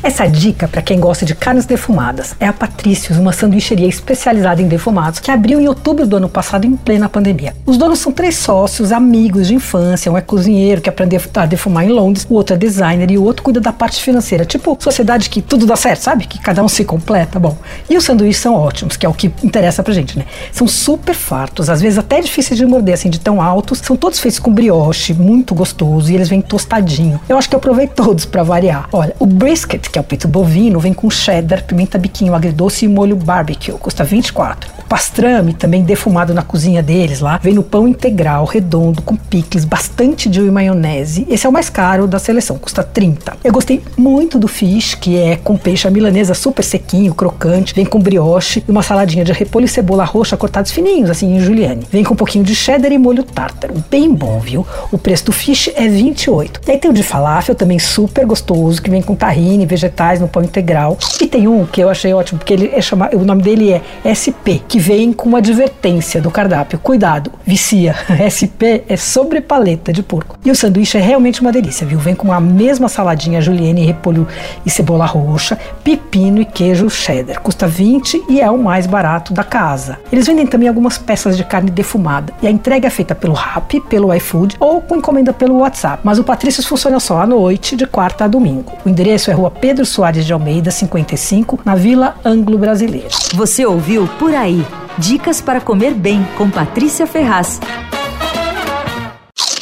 Essa dica para quem gosta de carnes defumadas é a Patrícios, uma sanduicheria especializada em defumados que abriu em outubro do ano passado em plena pandemia. Os donos são três sócios, amigos de infância, um é cozinheiro que aprendeu a defumar em Londres, o outro é designer e o outro cuida da parte financeira, tipo sociedade que tudo dá certo, sabe? Que cada um se completa, bom. E os sanduíches são ótimos, que é o que interessa pra gente, né? São super fartos, às vezes até difíceis de morder, assim, de tão altos. São todos feitos com brioche, muito gostoso, e eles vêm tostadinho. Eu acho que eu provei todos para variar. Olha, o brisket que é o peito bovino, vem com cheddar, pimenta biquinho agridoce e molho barbecue, custa 24. O pastrame, também defumado na cozinha deles lá, vem no pão integral, redondo, com picles, bastante de maionese. Esse é o mais caro da seleção, custa 30. Eu gostei muito do fish, que é com peixe milanesa super sequinho, crocante, vem com brioche e uma saladinha de repolho e cebola roxa cortados fininhos, assim, em julienne. Vem com um pouquinho de cheddar e molho tártaro, bem bom, viu? O preço do fish é 28. E aí tem o de falafel, também super gostoso, que vem com tahine, vegetais no pão integral. E tem um que eu achei ótimo, porque ele é chamado, o nome dele é SP, que vem com uma advertência do cardápio. Cuidado, vicia. SP é sobre paleta de porco. E o sanduíche é realmente uma delícia, viu? Vem com a mesma saladinha julienne, repolho e cebola roxa, pepino e queijo cheddar. Custa 20 e é o mais barato da casa. Eles vendem também algumas peças de carne defumada. E a entrega é feita pelo Rappi, pelo iFood ou com encomenda pelo WhatsApp. Mas o Patrícios funciona só à noite, de quarta a domingo. O endereço é Rua Pedro Soares de Almeida, 55, na Vila Anglo Brasileira. Você ouviu Por Aí. Dicas para comer bem com Patrícia Ferraz.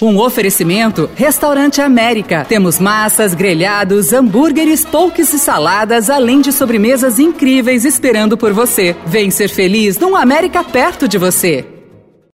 Um oferecimento Restaurante América. Temos massas, grelhados, hambúrgueres, polques e saladas, além de sobremesas incríveis esperando por você. Vem ser feliz num América perto de você.